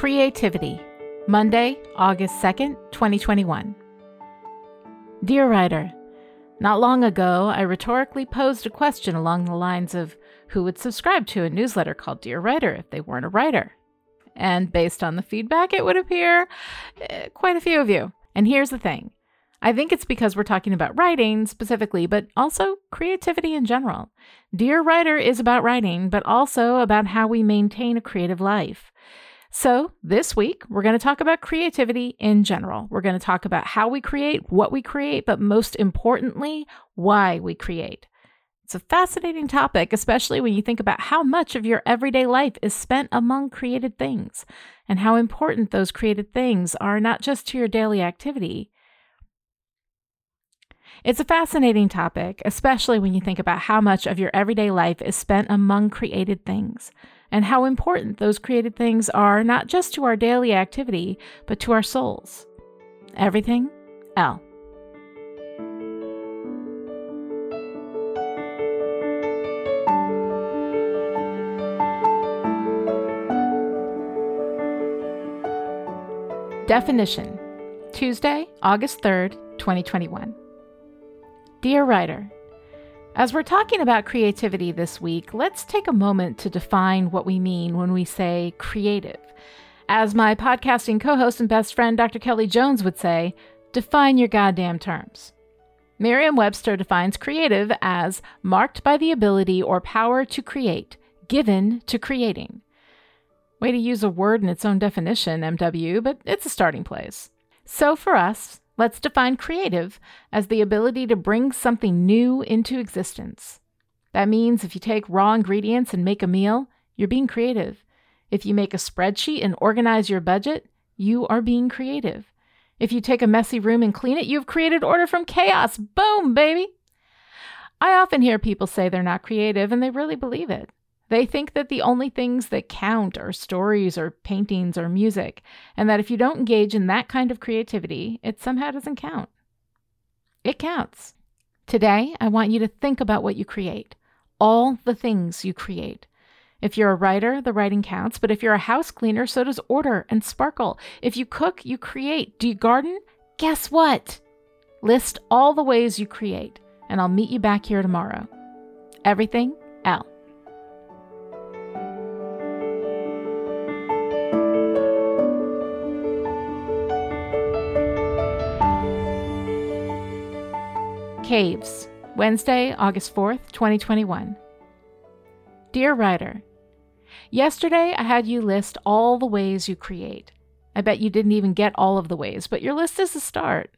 Creativity, Monday, August 2nd, 2021. Dear writer, not long ago I rhetorically posed a question along the lines of who would subscribe to a newsletter called Dear Writer if they weren't a writer? And based on the feedback, it would appear eh, quite a few of you. And here's the thing I think it's because we're talking about writing specifically, but also creativity in general. Dear Writer is about writing, but also about how we maintain a creative life. So, this week, we're going to talk about creativity in general. We're going to talk about how we create, what we create, but most importantly, why we create. It's a fascinating topic, especially when you think about how much of your everyday life is spent among created things and how important those created things are not just to your daily activity. It's a fascinating topic, especially when you think about how much of your everyday life is spent among created things and how important those created things are not just to our daily activity, but to our souls. Everything, L. Definition Tuesday, August 3rd, 2021. Dear writer, as we're talking about creativity this week, let's take a moment to define what we mean when we say creative. As my podcasting co host and best friend, Dr. Kelly Jones, would say, define your goddamn terms. Merriam Webster defines creative as marked by the ability or power to create, given to creating. Way to use a word in its own definition, MW, but it's a starting place. So for us, Let's define creative as the ability to bring something new into existence. That means if you take raw ingredients and make a meal, you're being creative. If you make a spreadsheet and organize your budget, you are being creative. If you take a messy room and clean it, you've created order from chaos. Boom, baby. I often hear people say they're not creative, and they really believe it. They think that the only things that count are stories or paintings or music, and that if you don't engage in that kind of creativity, it somehow doesn't count. It counts. Today, I want you to think about what you create, all the things you create. If you're a writer, the writing counts, but if you're a house cleaner, so does order and sparkle. If you cook, you create. Do you garden? Guess what? List all the ways you create, and I'll meet you back here tomorrow. Everything, L. Caves, Wednesday, August 4th, 2021. Dear writer, yesterday I had you list all the ways you create. I bet you didn't even get all of the ways, but your list is a start.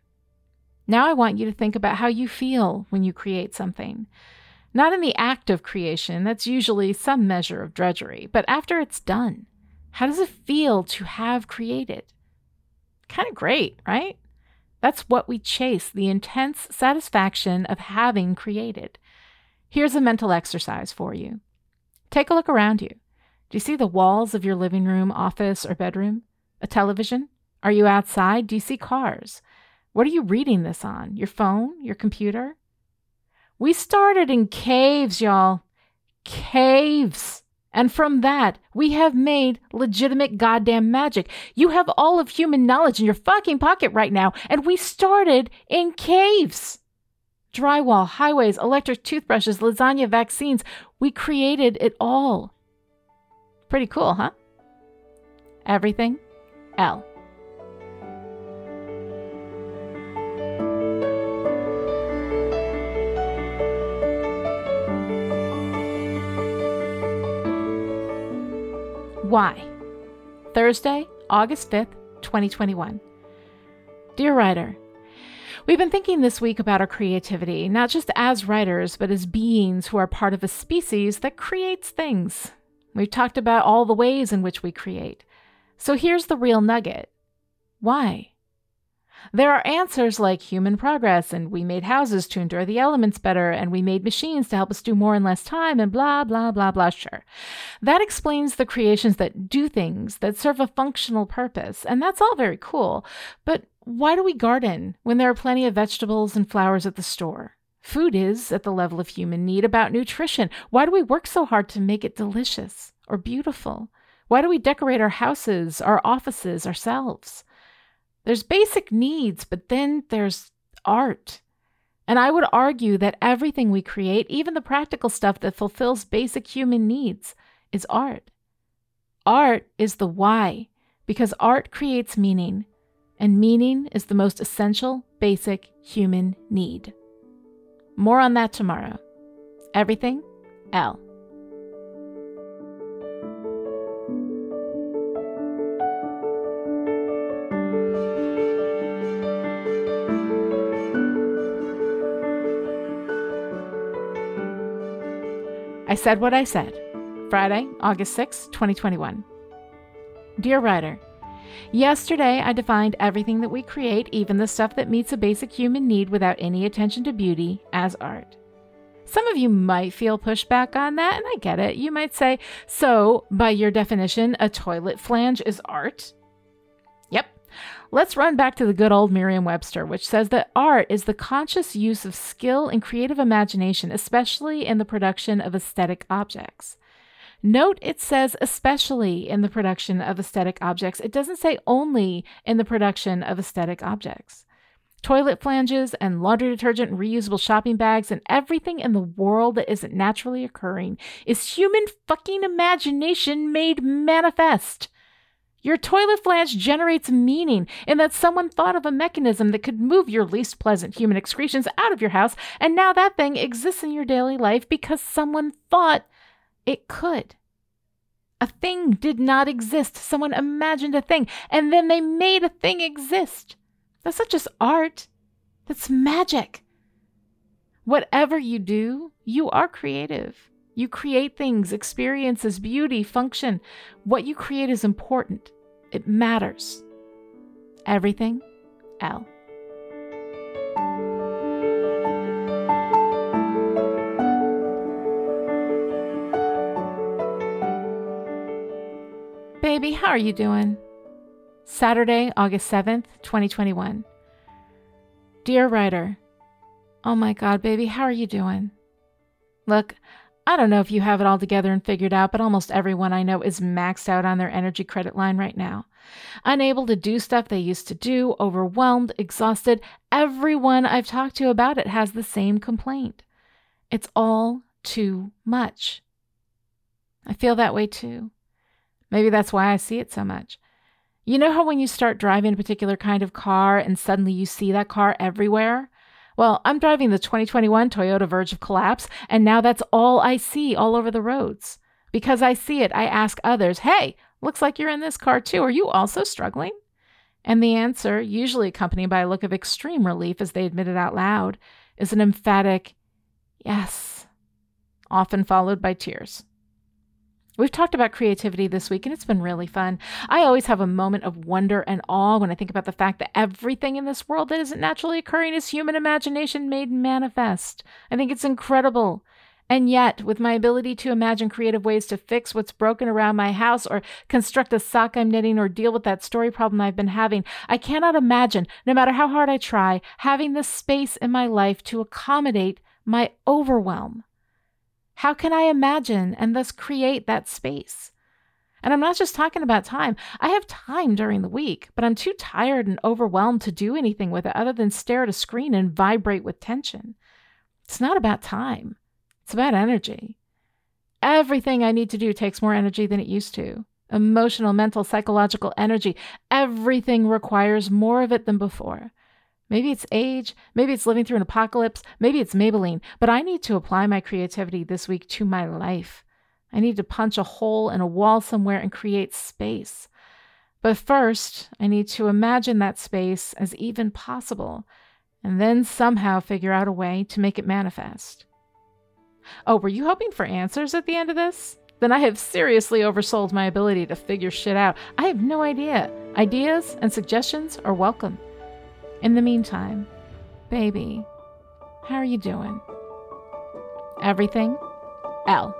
Now I want you to think about how you feel when you create something. Not in the act of creation, that's usually some measure of drudgery, but after it's done. How does it feel to have created? Kind of great, right? That's what we chase the intense satisfaction of having created. Here's a mental exercise for you. Take a look around you. Do you see the walls of your living room, office, or bedroom? A television? Are you outside? Do you see cars? What are you reading this on? Your phone? Your computer? We started in caves, y'all. Caves. And from that, we have made legitimate goddamn magic. You have all of human knowledge in your fucking pocket right now, and we started in caves. Drywall, highways, electric toothbrushes, lasagna, vaccines. We created it all. Pretty cool, huh? Everything, L. Why? Thursday, August 5th, 2021. Dear writer, We've been thinking this week about our creativity, not just as writers, but as beings who are part of a species that creates things. We've talked about all the ways in which we create. So here's the real nugget why? There are answers like human progress, and we made houses to endure the elements better, and we made machines to help us do more in less time, and blah, blah, blah, blah, sure. That explains the creations that do things, that serve a functional purpose, and that's all very cool. But why do we garden when there are plenty of vegetables and flowers at the store? Food is, at the level of human need, about nutrition. Why do we work so hard to make it delicious or beautiful? Why do we decorate our houses, our offices, ourselves? There's basic needs, but then there's art. And I would argue that everything we create, even the practical stuff that fulfills basic human needs, is art. Art is the why, because art creates meaning, and meaning is the most essential, basic human need. More on that tomorrow. Everything, Elle. I said what I said. Friday, August 6, 2021. Dear writer, Yesterday, I defined everything that we create, even the stuff that meets a basic human need without any attention to beauty, as art. Some of you might feel pushback on that, and I get it. You might say, so, by your definition, a toilet flange is art? Let's run back to the good old Merriam Webster, which says that art is the conscious use of skill and creative imagination, especially in the production of aesthetic objects. Note it says especially in the production of aesthetic objects. It doesn't say only in the production of aesthetic objects. Toilet flanges and laundry detergent and reusable shopping bags and everything in the world that isn't naturally occurring is human fucking imagination made manifest. Your toilet flange generates meaning in that someone thought of a mechanism that could move your least pleasant human excretions out of your house, and now that thing exists in your daily life because someone thought it could. A thing did not exist. Someone imagined a thing, and then they made a thing exist. That's not just art, that's magic. Whatever you do, you are creative. You create things, experiences, beauty, function. What you create is important, it matters. Everything, Elle. Baby, how are you doing? Saturday, August 7th, 2021. Dear writer, oh my God, baby, how are you doing? Look, I don't know if you have it all together and figured out, but almost everyone I know is maxed out on their energy credit line right now. Unable to do stuff they used to do, overwhelmed, exhausted. Everyone I've talked to about it has the same complaint. It's all too much. I feel that way too. Maybe that's why I see it so much. You know how when you start driving a particular kind of car and suddenly you see that car everywhere? Well, I'm driving the 2021 Toyota Verge of Collapse, and now that's all I see all over the roads. Because I see it, I ask others, hey, looks like you're in this car too. Are you also struggling? And the answer, usually accompanied by a look of extreme relief as they admit it out loud, is an emphatic yes, often followed by tears. We've talked about creativity this week, and it's been really fun. I always have a moment of wonder and awe when I think about the fact that everything in this world that isn't naturally occurring is human imagination made manifest. I think it's incredible. And yet, with my ability to imagine creative ways to fix what's broken around my house, or construct a sock I'm knitting, or deal with that story problem I've been having, I cannot imagine, no matter how hard I try, having the space in my life to accommodate my overwhelm. How can I imagine and thus create that space? And I'm not just talking about time. I have time during the week, but I'm too tired and overwhelmed to do anything with it other than stare at a screen and vibrate with tension. It's not about time, it's about energy. Everything I need to do takes more energy than it used to emotional, mental, psychological energy. Everything requires more of it than before. Maybe it's age, maybe it's living through an apocalypse, maybe it's Maybelline, but I need to apply my creativity this week to my life. I need to punch a hole in a wall somewhere and create space. But first, I need to imagine that space as even possible, and then somehow figure out a way to make it manifest. Oh, were you hoping for answers at the end of this? Then I have seriously oversold my ability to figure shit out. I have no idea. Ideas and suggestions are welcome. In the meantime, baby, how are you doing? Everything? Elle.